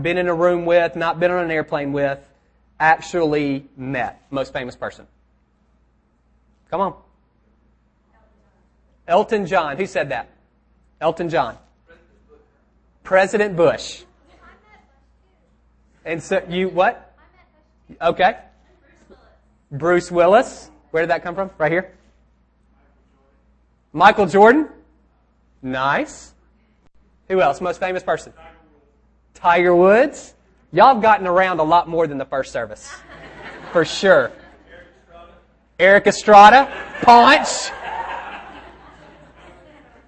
been in a room with, not been on an airplane with, actually met? Most famous person. Come on. Elton John. Who said that? Elton John. President Bush. And so you what? Okay. Bruce Willis. Where did that come from? Right here. Michael Jordan. Nice. Who else? Most famous person? Tiger Woods. Y'all have gotten around a lot more than the first service. For sure. Erik Estrada. Ponch.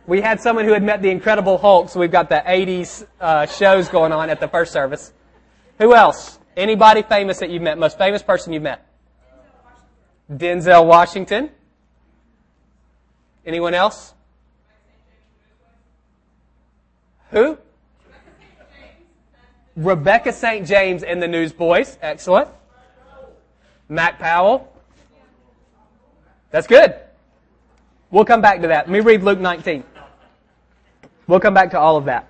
We had someone who had met the Incredible Hulk, so we've got the 80s uh, shows going on at the first service. Who else? Anybody famous that you've met? Most famous person you've met? Denzel Washington. Anyone else? Who? Rebecca St. James and the Newsboys. Excellent. Mac Powell. That's good. We'll come back to that. Let me read Luke 19. We'll come back to all of that.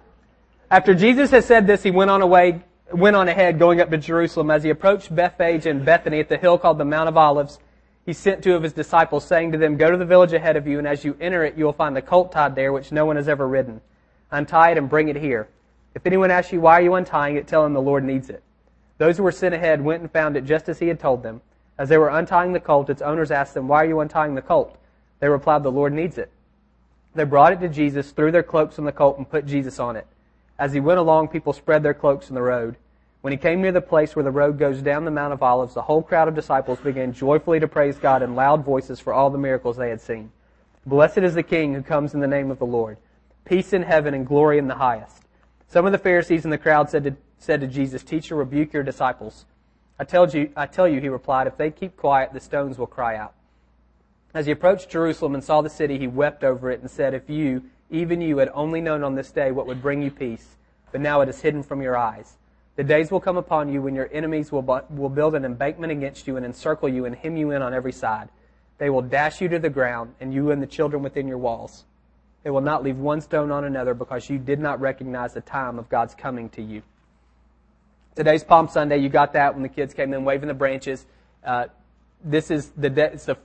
After Jesus had said this, he went on away, went on ahead, going up to Jerusalem. As he approached Bethphage and Bethany at the hill called the Mount of Olives, he sent two of his disciples, saying to them, Go to the village ahead of you, and as you enter it, you will find a colt tied there, which no one has ever ridden. Untie it and bring it here. If anyone asks you, Why are you untying it? tell him the Lord needs it. Those who were sent ahead went and found it just as he had told them. As they were untying the colt, its owners asked them, Why are you untying the colt? They replied, The Lord needs it. They brought it to Jesus, threw their cloaks on the colt, and put Jesus on it. As he went along, people spread their cloaks in the road. When he came near the place where the road goes down the Mount of Olives, the whole crowd of disciples began joyfully to praise God in loud voices for all the miracles they had seen. Blessed is the King who comes in the name of the Lord. Peace in heaven and glory in the highest. Some of the Pharisees in the crowd said to, said to Jesus, Teacher, rebuke your disciples. I tell you, I tell you, he replied, if they keep quiet, the stones will cry out. As he approached Jerusalem and saw the city, he wept over it and said, If you, even you, had only known on this day what would bring you peace, but now it is hidden from your eyes. The days will come upon you when your enemies will, will build an embankment against you and encircle you and hem you in on every side. They will dash you to the ground, and you and the children within your walls. They will not leave one stone on another because you did not recognize the time of God's coming to you. Today's Palm Sunday. You got that when the kids came in waving the branches. Uh, this is the de- the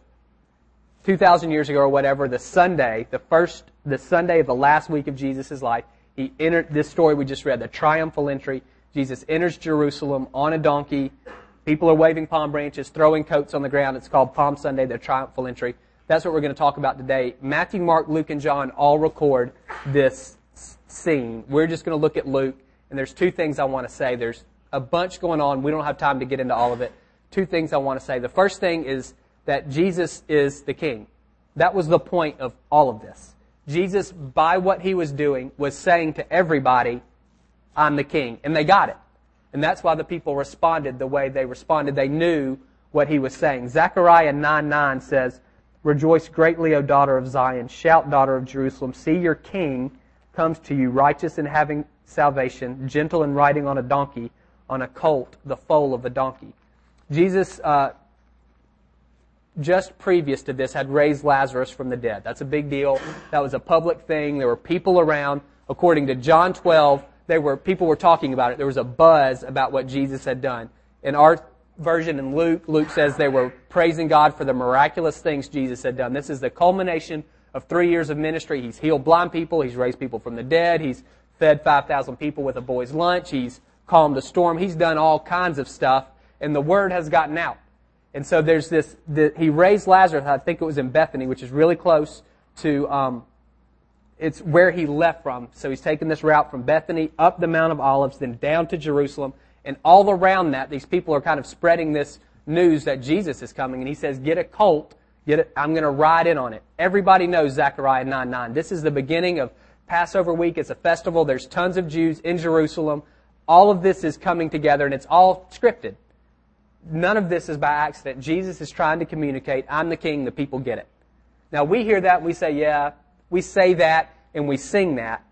2,000 years ago or whatever. The Sunday, the first, the Sunday of the last week of Jesus' life. He entered this story we just read, the triumphal entry. Jesus enters Jerusalem on a donkey. People are waving palm branches, throwing coats on the ground. It's called Palm Sunday, the triumphal entry. That's what we're going to talk about today. Matthew, Mark, Luke, and John all record this scene. We're just going to look at Luke, and there's two things I want to say. There's a bunch going on. We don't have time to get into all of it. Two things I want to say. The first thing is that Jesus is the king. That was the point of all of this. Jesus, by what he was doing, was saying to everybody, I'm the king. And they got it. And that's why the people responded the way they responded. They knew what he was saying. Zechariah 9 9 says, Rejoice greatly, O daughter of Zion. Shout, daughter of Jerusalem. See, your king comes to you, righteous and having salvation, gentle and riding on a donkey, on a colt, the foal of a donkey. Jesus, uh, just previous to this, had raised Lazarus from the dead. That's a big deal. That was a public thing. There were people around. According to John 12, there were people were talking about it. There was a buzz about what Jesus had done. In our version in Luke, Luke says they were praising God for the miraculous things Jesus had done. This is the culmination of three years of ministry. He's healed blind people. He's raised people from the dead. He's fed 5,000 people with a boy's lunch. He's calmed a storm. He's done all kinds of stuff. And the word has gotten out. And so there's this, the, he raised Lazarus, I think it was in Bethany, which is really close to, um, it's where he left from. So he's taken this route from Bethany up the Mount of Olives, then down to Jerusalem. And all around that, these people are kind of spreading this news that Jesus is coming. And he says, get a colt, get it, I'm going to ride in on it. Everybody knows Zechariah 9 9. This is the beginning of Passover week. It's a festival. There's tons of Jews in Jerusalem. All of this is coming together and it's all scripted. None of this is by accident. Jesus is trying to communicate, I'm the king, the people get it. Now we hear that and we say, yeah, we say that and we sing that,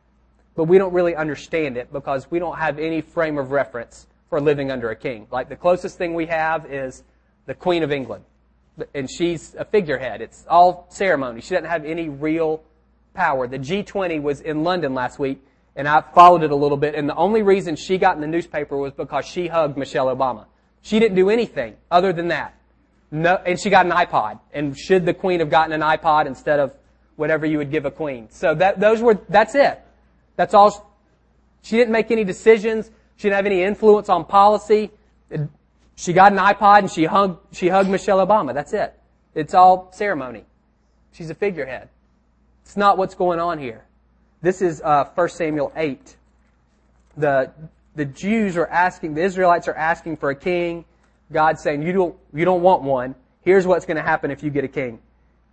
but we don't really understand it because we don't have any frame of reference for living under a king. Like the closest thing we have is the Queen of England. And she's a figurehead. It's all ceremony. She doesn't have any real power. The G20 was in London last week, and I followed it a little bit, and the only reason she got in the newspaper was because she hugged Michelle Obama. She didn't do anything other than that. No, and she got an iPod. And should the queen have gotten an iPod instead of whatever you would give a queen? So that, those were, that's it. That's all. She didn't make any decisions. She didn't have any influence on policy. She got an iPod and she hugged, she hugged Michelle Obama. That's it. It's all ceremony. She's a figurehead. It's not what's going on here. This is uh, 1 Samuel 8. The, the Jews are asking, the Israelites are asking for a king. God's saying, you don't, you don't want one. Here's what's going to happen if you get a king.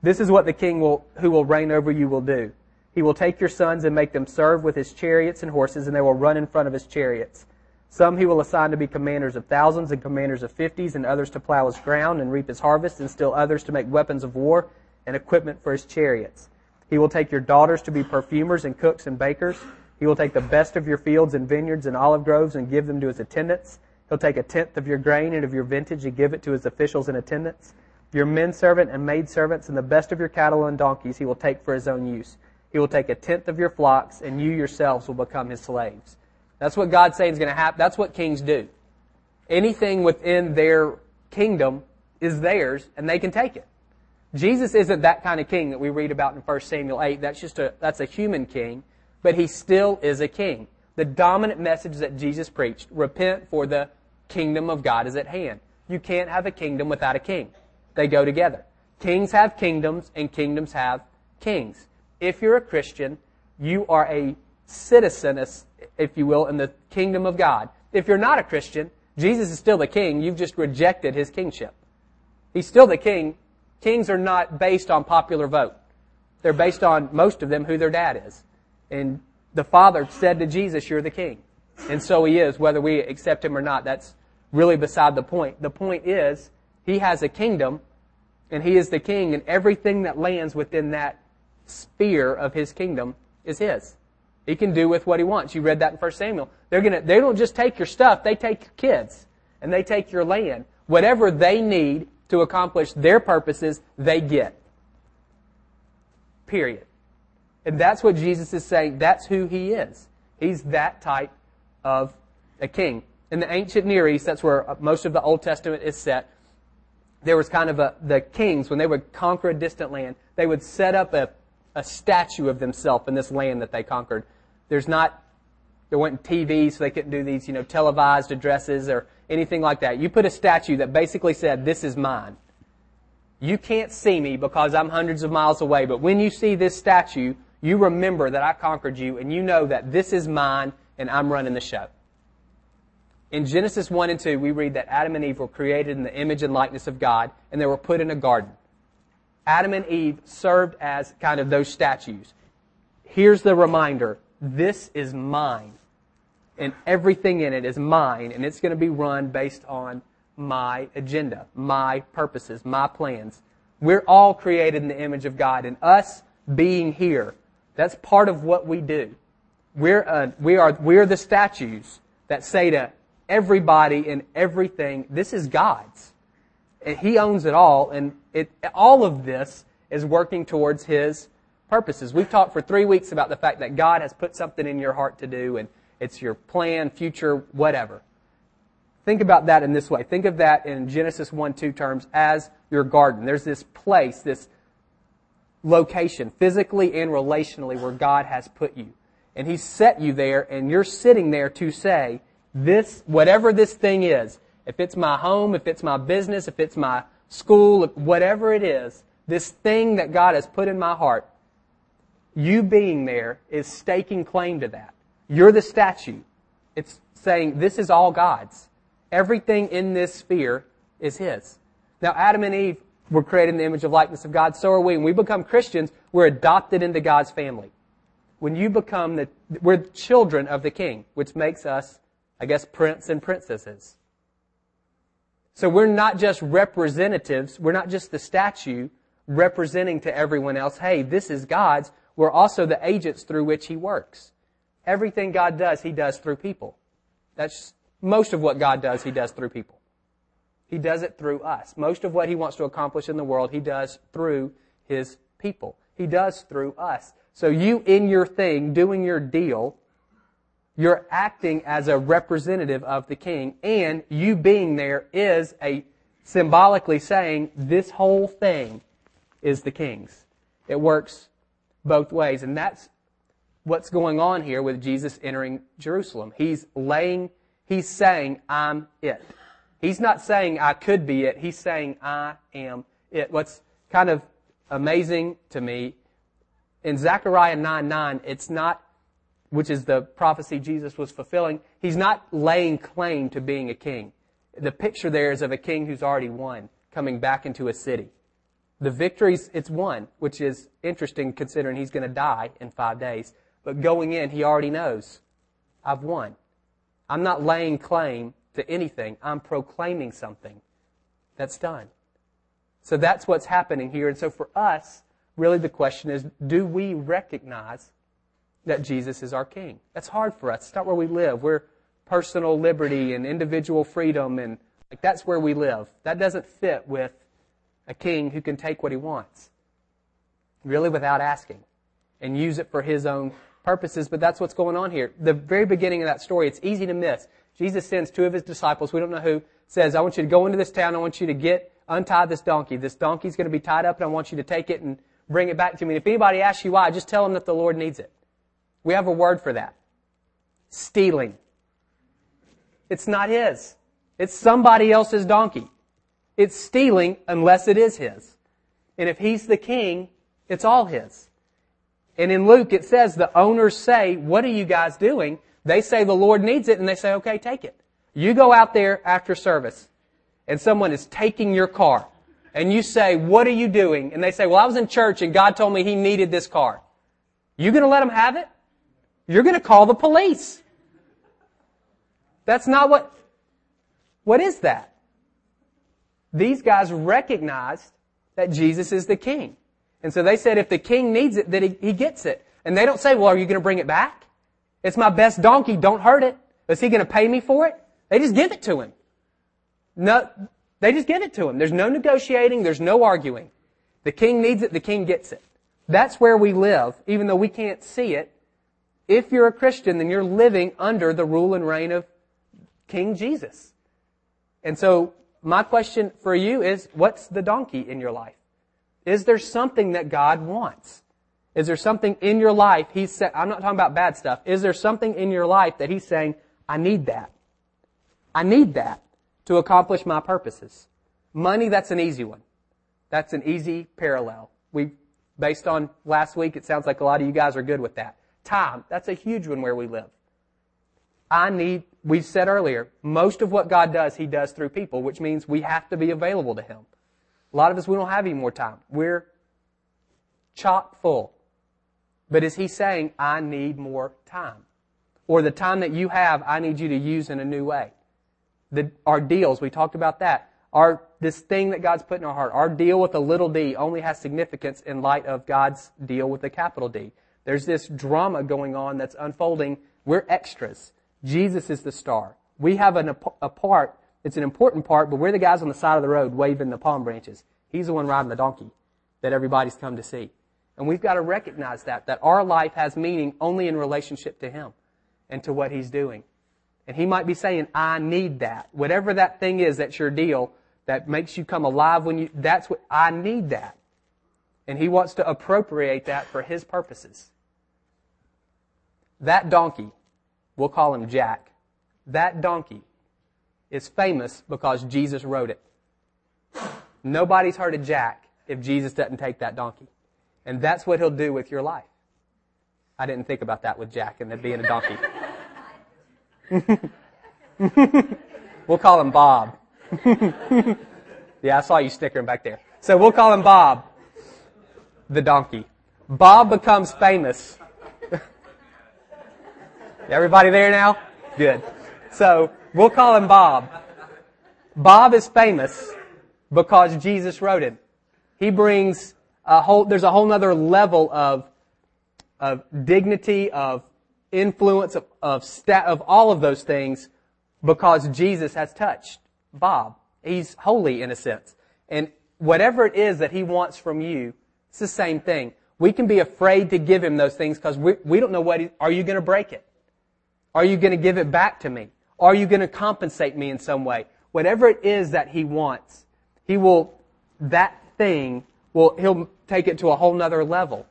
This is what the king will, who will reign over you will do. He will take your sons and make them serve with his chariots and horses, and they will run in front of his chariots. Some he will assign to be commanders of thousands and commanders of fifties, and others to plow his ground and reap his harvest, and still others to make weapons of war and equipment for his chariots. He will take your daughters to be perfumers and cooks and bakers. He will take the best of your fields and vineyards and olive groves and give them to his attendants. He'll take a tenth of your grain and of your vintage and give it to his officials and attendants. Your men servant and maid servants and the best of your cattle and donkeys he will take for his own use. He will take a tenth of your flocks, and you yourselves will become his slaves. That's what God's saying is going to happen. That's what kings do. Anything within their kingdom is theirs, and they can take it. Jesus isn't that kind of king that we read about in 1 Samuel 8. That's just a, that's a human king, but he still is a king. The dominant message that Jesus preached, repent for the kingdom of God is at hand. You can't have a kingdom without a king. They go together. Kings have kingdoms and kingdoms have kings. If you're a Christian, you are a citizen, if you will, in the kingdom of God. If you're not a Christian, Jesus is still the king. You've just rejected his kingship. He's still the king. Kings are not based on popular vote. They're based on, most of them, who their dad is. And the father said to Jesus, you're the king. And so he is, whether we accept him or not. That's really beside the point. The point is, he has a kingdom, and he is the king, and everything that lands within that sphere of his kingdom is his. He can do with what he wants. You read that in 1 Samuel. They're gonna, they don't just take your stuff, they take your kids. And they take your land. Whatever they need to accomplish their purposes, they get. Period. And that's what Jesus is saying. That's who he is. He's that type of a king. In the ancient Near East, that's where most of the Old Testament is set. There was kind of a, the kings, when they would conquer a distant land, they would set up a, a statue of themselves in this land that they conquered. There's not, there weren't TV, so they couldn't do these, you know, televised addresses or anything like that. You put a statue that basically said, this is mine. You can't see me because I'm hundreds of miles away, but when you see this statue, you remember that I conquered you and you know that this is mine and I'm running the show. In Genesis 1 and 2, we read that Adam and Eve were created in the image and likeness of God and they were put in a garden. Adam and Eve served as kind of those statues. Here's the reminder this is mine. And everything in it is mine, and it's going to be run based on my agenda, my purposes, my plans. We're all created in the image of God, and us being here, that's part of what we do. We're, uh, we are, we're the statues that say to everybody and everything, this is God's. And He owns it all, and it, all of this is working towards His purposes. We've talked for three weeks about the fact that God has put something in your heart to do and it's your plan, future, whatever. Think about that in this way. Think of that in Genesis 1 2 terms as your garden. There's this place, this location, physically and relationally, where God has put you. And He's set you there, and you're sitting there to say, this, whatever this thing is, if it's my home, if it's my business, if it's my school, whatever it is, this thing that God has put in my heart, you being there is staking claim to that. You're the statue. It's saying this is all God's. Everything in this sphere is His. Now, Adam and Eve were created in the image of likeness of God. So are we. When we become Christians, we're adopted into God's family. When you become the, we're children of the King, which makes us, I guess, prince and princesses. So we're not just representatives. We're not just the statue representing to everyone else, hey, this is God's. We're also the agents through which He works. Everything God does, He does through people. That's most of what God does, He does through people. He does it through us. Most of what He wants to accomplish in the world, He does through His people. He does through us. So you in your thing, doing your deal, You're acting as a representative of the king, and you being there is a symbolically saying this whole thing is the king's. It works both ways, and that's what's going on here with Jesus entering Jerusalem. He's laying, he's saying, I'm it. He's not saying I could be it. He's saying I am it. What's kind of amazing to me in Zechariah 9 9, it's not, which is the prophecy Jesus was fulfilling, he's not laying claim to being a king. The picture there is of a king who's already won, coming back into a city. The victories, it's won, which is interesting considering he's going to die in five days. But going in, he already knows, I've won. I'm not laying claim to anything. I'm proclaiming something that's done. So that's what's happening here. And so for us, really the question is, do we recognize that Jesus is our King? That's hard for us. It's not where we live. We're personal liberty and individual freedom and like that's where we live. That doesn't fit with a king who can take what he wants. Really without asking. And use it for his own purposes, but that's what's going on here. The very beginning of that story, it's easy to miss. Jesus sends two of his disciples, we don't know who, says, I want you to go into this town, I want you to get, untie this donkey. This donkey's going to be tied up and I want you to take it and bring it back to me. And if anybody asks you why, just tell them that the Lord needs it. We have a word for that. Stealing. It's not his. It's somebody else's donkey. It's stealing unless it is his. And if he's the king, it's all his. And in Luke, it says the owners say, what are you guys doing? They say the Lord needs it and they say, okay, take it. You go out there after service and someone is taking your car and you say, what are you doing? And they say, well, I was in church and God told me he needed this car. You gonna let him have it? You're gonna call the police. That's not what, what is that? These guys recognized that Jesus is the king. And so they said if the king needs it, that he, he gets it. And they don't say, well, are you going to bring it back? It's my best donkey. Don't hurt it. Is he going to pay me for it? They just give it to him. No, they just give it to him. There's no negotiating. There's no arguing. The king needs it. The king gets it. That's where we live, even though we can't see it. If you're a Christian, then you're living under the rule and reign of King Jesus. And so my question for you is, what's the donkey in your life? Is there something that God wants? Is there something in your life He's said, I'm not talking about bad stuff. Is there something in your life that He's saying, I need that. I need that to accomplish my purposes. Money, that's an easy one. That's an easy parallel. We, based on last week, it sounds like a lot of you guys are good with that. Time, that's a huge one where we live. I need, we said earlier, most of what God does, He does through people, which means we have to be available to Him. A lot of us, we don't have any more time. We're chock full. But is he saying, I need more time? Or the time that you have, I need you to use in a new way? The, our deals, we talked about that. Our, this thing that God's put in our heart, our deal with a little d only has significance in light of God's deal with a capital D. There's this drama going on that's unfolding. We're extras. Jesus is the star. We have an, a part it's an important part, but we're the guys on the side of the road waving the palm branches. He's the one riding the donkey that everybody's come to see. And we've got to recognize that, that our life has meaning only in relationship to Him and to what He's doing. And He might be saying, I need that. Whatever that thing is that's your deal that makes you come alive when you, that's what, I need that. And He wants to appropriate that for His purposes. That donkey, we'll call him Jack, that donkey is famous because Jesus rode it. Nobody's heard of Jack if Jesus doesn't take that donkey. And that's what he'll do with your life. I didn't think about that with Jack and it being a donkey. we'll call him Bob. yeah, I saw you stickering back there. So we'll call him Bob, the donkey. Bob becomes famous. Everybody there now? Good. So We'll call him Bob. Bob is famous because Jesus rode him. He brings a whole, there's a whole other level of, of dignity, of influence, of, of, stat, of all of those things because Jesus has touched Bob. He's holy in a sense. And whatever it is that he wants from you, it's the same thing. We can be afraid to give him those things because we, we don't know what he, are you going to break it? Are you going to give it back to me? Are you going to compensate me in some way? Whatever it is that he wants, he will, that thing will, he'll take it to a whole nother level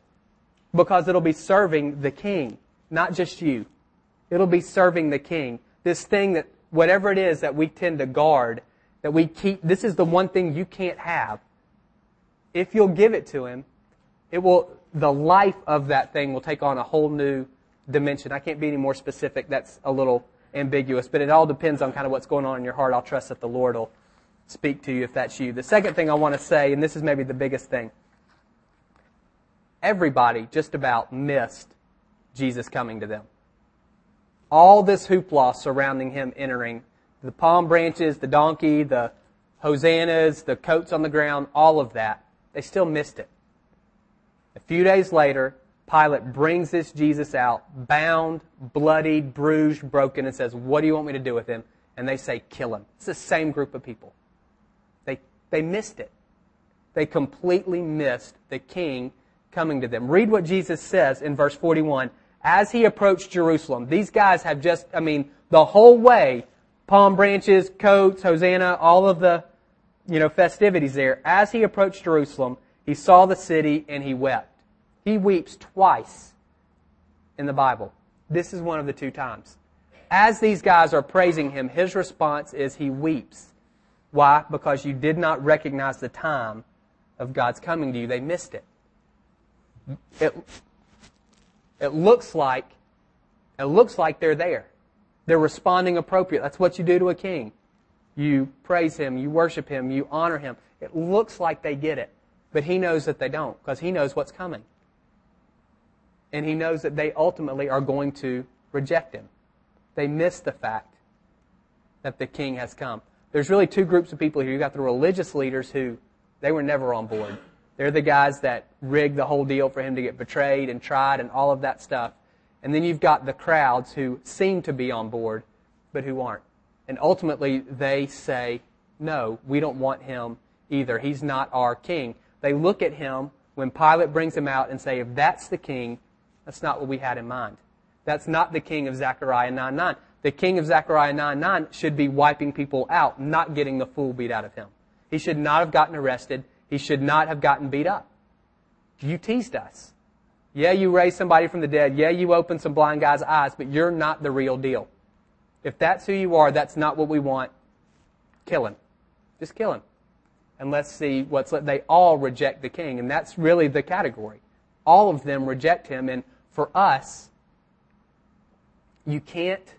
because it'll be serving the king, not just you. It'll be serving the king. This thing that, whatever it is that we tend to guard, that we keep, this is the one thing you can't have. If you'll give it to him, it will, the life of that thing will take on a whole new dimension. I can't be any more specific. That's a little ambiguous, but it all depends on kind of what's going on in your heart. I'll trust that the Lord will speak to you if that's you. The second thing I want to say, and this is maybe the biggest thing, everybody just about missed Jesus coming to them. All this hoopla surrounding him entering the palm branches, the donkey, the hosannas, the coats on the ground, all of that, they still missed it. A few days later, Pilate brings this Jesus out, bound, bloodied, bruised, broken, and says, What do you want me to do with him? And they say, Kill him. It's the same group of people. They, they missed it. They completely missed the king coming to them. Read what Jesus says in verse 41. As he approached Jerusalem, these guys have just, I mean, the whole way, palm branches, coats, Hosanna, all of the, you know, festivities there. As he approached Jerusalem, he saw the city and he wept. He weeps twice in the Bible. This is one of the two times. As these guys are praising him, his response is he weeps. Why? Because you did not recognize the time of God's coming to you. They missed it. It, it looks like it looks like they're there. They're responding appropriate. That's what you do to a king. You praise him, you worship him, you honor him. It looks like they get it, but he knows that they don't because he knows what's coming and he knows that they ultimately are going to reject him. They miss the fact that the king has come. There's really two groups of people here. You've got the religious leaders who, they were never on board. They're the guys that rigged the whole deal for him to get betrayed and tried and all of that stuff. And then you've got the crowds who seem to be on board, but who aren't. And ultimately, they say, no, we don't want him either. He's not our king. They look at him when Pilate brings him out and say, if that's the king, that's not what we had in mind. That's not the king of Zechariah 9 9. The king of Zechariah 9 9 should be wiping people out, not getting the fool beat out of him. He should not have gotten arrested. He should not have gotten beat up. You teased us. Yeah, you raised somebody from the dead. Yeah, you opened some blind guy's eyes, but you're not the real deal. If that's who you are, that's not what we want. Kill him. Just kill him. And let's see what's, they all reject the king. And that's really the category. All of them reject him. And for us, you can't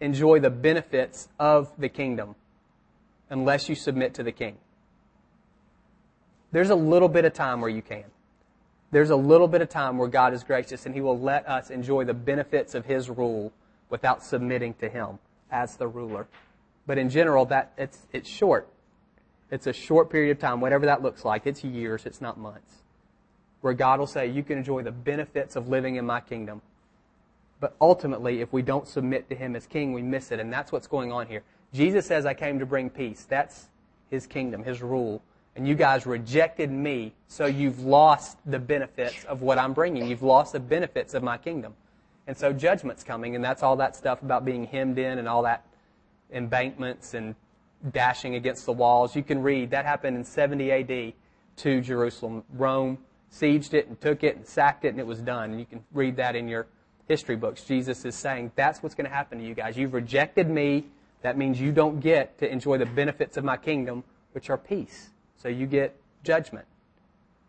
enjoy the benefits of the kingdom unless you submit to the king. There's a little bit of time where you can. There's a little bit of time where God is gracious and he will let us enjoy the benefits of his rule without submitting to him as the ruler. But in general, that it's it's short. It's a short period of time, whatever that looks like. It's years, it's not months where God will say, You can enjoy the benefits of living in my kingdom. But ultimately, if we don't submit to Him as King, we miss it. And that's what's going on here. Jesus says, I came to bring peace. That's His kingdom, His rule. And you guys rejected me, so you've lost the benefits of what I'm bringing. You've lost the benefits of my kingdom. And so judgment's coming, and that's all that stuff about being hemmed in and all that embankments and dashing against the walls. You can read that happened in 70 AD to Jerusalem. Rome sieged it and took it and sacked it and it was done. And you can read that in your history books. Jesus is saying, that's what's going to happen to you guys. You've rejected me. That means you don't get to enjoy the benefits of my kingdom, which are peace. So you get judgment.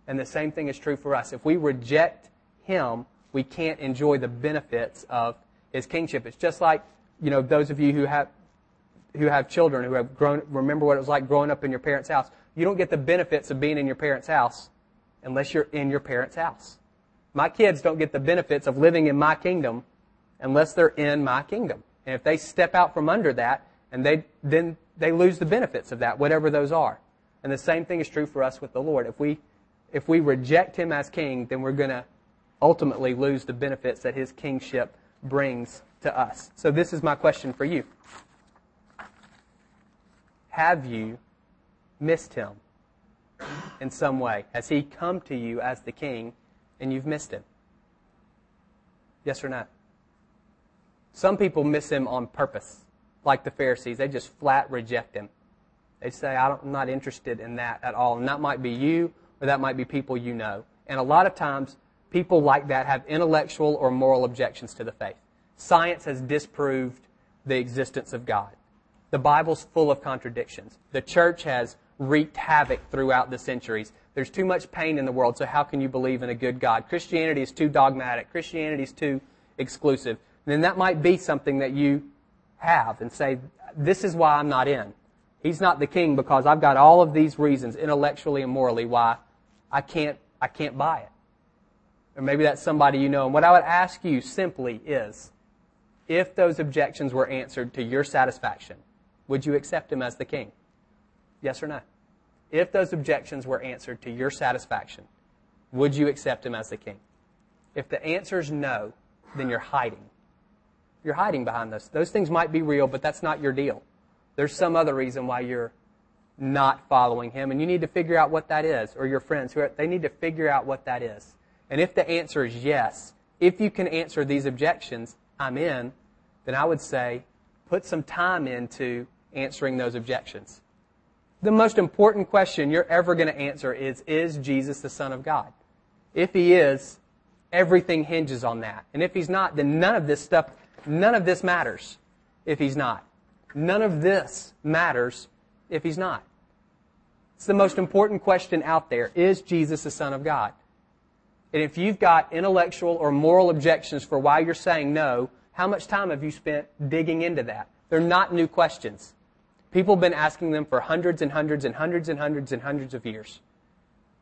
And the same thing is true for us. If we reject him, we can't enjoy the benefits of his kingship. It's just like, you know, those of you who have who have children who have grown remember what it was like growing up in your parents' house. You don't get the benefits of being in your parents' house unless you're in your parents' house. My kids don't get the benefits of living in my kingdom unless they're in my kingdom. And if they step out from under that, and they then they lose the benefits of that, whatever those are. And the same thing is true for us with the Lord. If we if we reject him as king, then we're going to ultimately lose the benefits that his kingship brings to us. So this is my question for you. Have you missed him? In some way? Has he come to you as the king and you've missed him? Yes or no? Some people miss him on purpose, like the Pharisees. They just flat reject him. They say, I'm not interested in that at all. And that might be you, or that might be people you know. And a lot of times, people like that have intellectual or moral objections to the faith. Science has disproved the existence of God. The Bible's full of contradictions. The church has wreaked havoc throughout the centuries. There's too much pain in the world, so how can you believe in a good God? Christianity is too dogmatic. Christianity is too exclusive. And then that might be something that you have and say, this is why I'm not in. He's not the king because I've got all of these reasons intellectually and morally why I can't, I can't buy it. Or maybe that's somebody you know. And what I would ask you simply is, if those objections were answered to your satisfaction, would you accept him as the king? Yes or no? If those objections were answered to your satisfaction, would you accept him as the king? If the answer is no, then you're hiding. You're hiding behind those. Those things might be real, but that's not your deal. There's some other reason why you're not following him, and you need to figure out what that is, or your friends who are, they need to figure out what that is. And if the answer is yes, if you can answer these objections, I'm in, then I would say put some time into answering those objections. The most important question you're ever going to answer is, is Jesus the Son of God? If he is, everything hinges on that. And if he's not, then none of this stuff, none of this matters if he's not. None of this matters if he's not. It's the most important question out there. Is Jesus the Son of God? And if you've got intellectual or moral objections for why you're saying no, how much time have you spent digging into that? They're not new questions. People have been asking them for hundreds and hundreds and hundreds and hundreds and hundreds of years.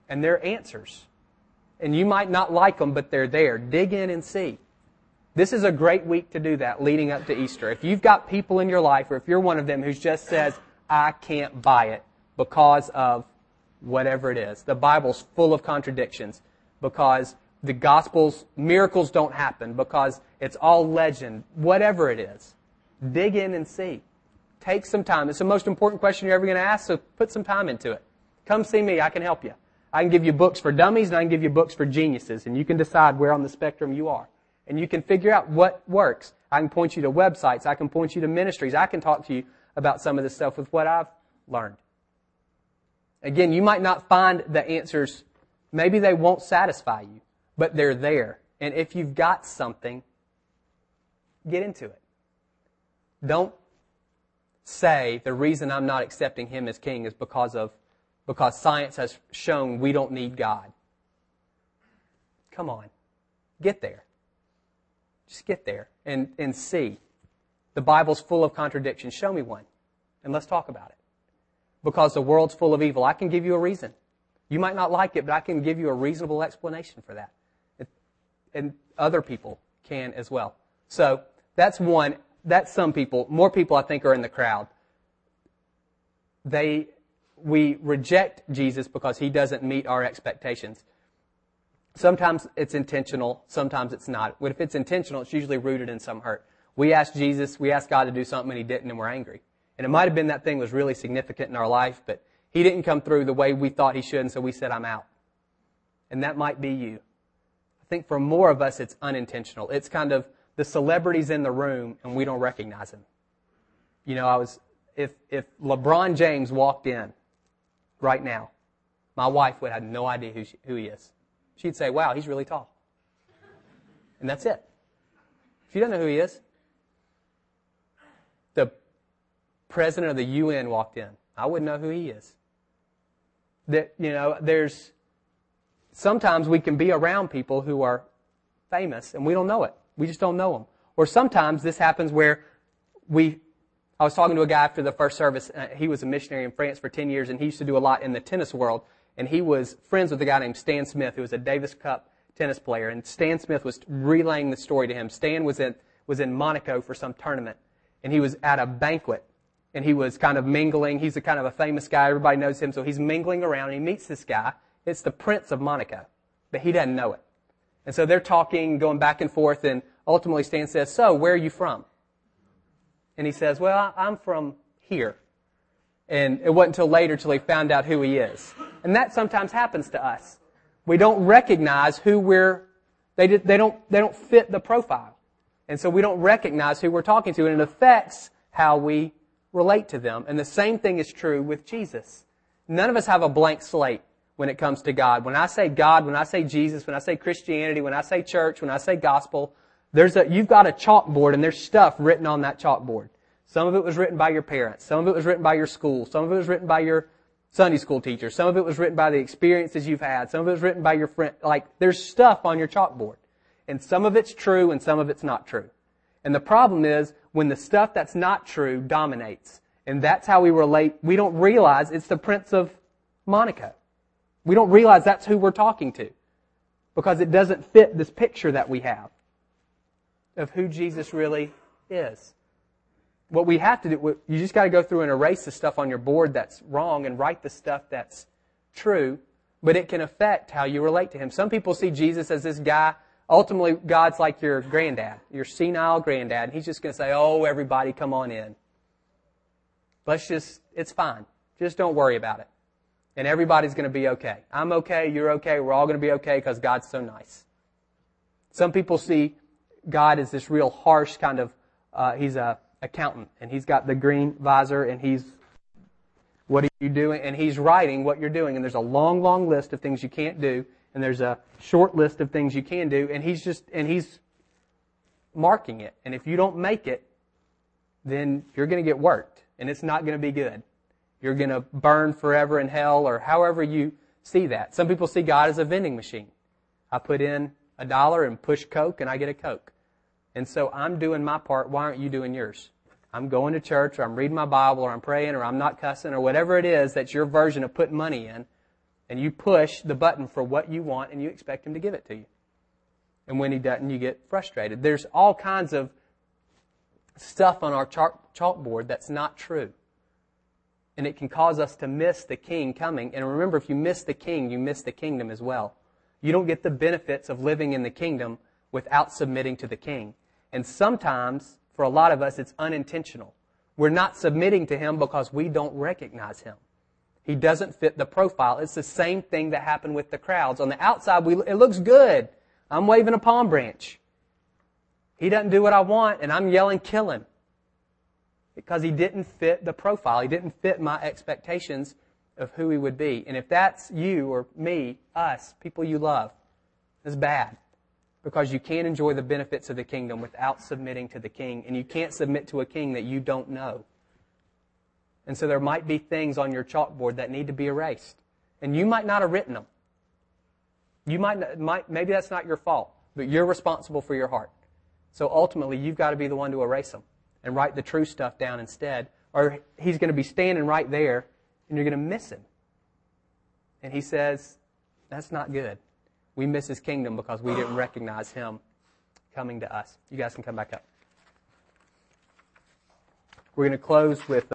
And they're answers. And you might not like them, but they're there. Dig in and see. This is a great week to do that leading up to Easter. If you've got people in your life, or if you're one of them who just says, I can't buy it because of whatever it is. The Bible's full of contradictions because the Gospels, miracles don't happen because it's all legend, whatever it is. Dig in and see. Take some time. It's the most important question you're ever going to ask, so put some time into it. Come see me. I can help you. I can give you books for dummies and I can give you books for geniuses, and you can decide where on the spectrum you are. And you can figure out what works. I can point you to websites. I can point you to ministries. I can talk to you about some of this stuff with what I've learned. Again, you might not find the answers. Maybe they won't satisfy you, but they're there. And if you've got something, get into it. Don't say the reason I'm not accepting him as king is because of because science has shown we don't need God. Come on. Get there. Just get there and, and see. The Bible's full of contradictions. Show me one. And let's talk about it. Because the world's full of evil. I can give you a reason. You might not like it, but I can give you a reasonable explanation for that. And other people can as well. So that's one that's some people. More people, I think, are in the crowd. They, we reject Jesus because he doesn't meet our expectations. Sometimes it's intentional, sometimes it's not. But if it's intentional, it's usually rooted in some hurt. We ask Jesus, we ask God to do something and he didn't and we're angry. And it might have been that thing was really significant in our life, but he didn't come through the way we thought he should, and so we said, I'm out. And that might be you. I think for more of us, it's unintentional. It's kind of, the celebrity's in the room and we don't recognize him. You know, I was, if, if LeBron James walked in right now, my wife would have no idea who, she, who he is. She'd say, wow, he's really tall. And that's it. She doesn't know who he is. The president of the UN walked in. I wouldn't know who he is. That, you know, there's, sometimes we can be around people who are famous and we don't know it. We just don't know them. Or sometimes this happens where we, I was talking to a guy after the first service. Uh, he was a missionary in France for 10 years and he used to do a lot in the tennis world. And he was friends with a guy named Stan Smith who was a Davis Cup tennis player. And Stan Smith was relaying the story to him. Stan was in, was in Monaco for some tournament and he was at a banquet and he was kind of mingling. He's a kind of a famous guy. Everybody knows him. So he's mingling around and he meets this guy. It's the Prince of Monaco, but he doesn't know it. And so they're talking, going back and forth, and ultimately Stan says, So, where are you from? And he says, Well, I'm from here. And it wasn't until later till he found out who he is. And that sometimes happens to us. We don't recognize who we're, they, they, don't, they don't fit the profile. And so we don't recognize who we're talking to, and it affects how we relate to them. And the same thing is true with Jesus. None of us have a blank slate when it comes to God. When I say God, when I say Jesus, when I say Christianity, when I say church, when I say gospel, there's a, you've got a chalkboard and there's stuff written on that chalkboard. Some of it was written by your parents. Some of it was written by your school. Some of it was written by your Sunday school teacher. Some of it was written by the experiences you've had. Some of it was written by your friend. Like, there's stuff on your chalkboard. And some of it's true and some of it's not true. And the problem is when the stuff that's not true dominates. And that's how we relate. We don't realize it's the Prince of Monaco. We don't realize that's who we're talking to. Because it doesn't fit this picture that we have of who Jesus really is. What we have to do, you just got to go through and erase the stuff on your board that's wrong and write the stuff that's true, but it can affect how you relate to Him. Some people see Jesus as this guy Ultimately, God's like your granddad, your senile granddad, and He's just going to say, Oh, everybody, come on in. Let's just, it's fine. Just don't worry about it. And everybody's going to be okay. I'm okay, you're okay, we're all going to be okay because God's so nice. Some people see God as this real harsh kind of, uh, he's a accountant and he's got the green visor and he's, what are you doing? And he's writing what you're doing and there's a long, long list of things you can't do and there's a short list of things you can do, and he's just, and he's marking it. And if you don't make it, then you're going to get worked, and it's not going to be good. You're going to burn forever in hell, or however you see that. Some people see God as a vending machine. I put in a dollar and push Coke, and I get a Coke. And so I'm doing my part. Why aren't you doing yours? I'm going to church, or I'm reading my Bible, or I'm praying, or I'm not cussing, or whatever it is that's your version of putting money in and you push the button for what you want and you expect him to give it to you. And when he doesn't, you get frustrated. There's all kinds of stuff on our chalkboard that's not true. And it can cause us to miss the king coming. And remember, if you miss the king, you miss the kingdom as well. You don't get the benefits of living in the kingdom without submitting to the king. And sometimes, for a lot of us, it's unintentional. We're not submitting to him because we don't recognize him. He doesn't fit the profile. It's the same thing that happened with the crowds. On the outside, we, it looks good. I'm waving a palm branch. He doesn't do what I want, and I'm yelling, kill him. Because he didn't fit the profile. He didn't fit my expectations of who he would be. And if that's you or me, us, people you love, it's bad. Because you can't enjoy the benefits of the kingdom without submitting to the king. And you can't submit to a king that you don't know. And so there might be things on your chalkboard that need to be erased. And you might not have written them. You might, might maybe that's not your fault, but you're responsible for your heart. So ultimately, you've got to be the one to erase them and write the true stuff down instead. Or he's going to be standing right there and you're going to miss him. And he says, that's not good. We miss his kingdom because we didn't recognize him coming to us. You guys can come back up. We're going to close with.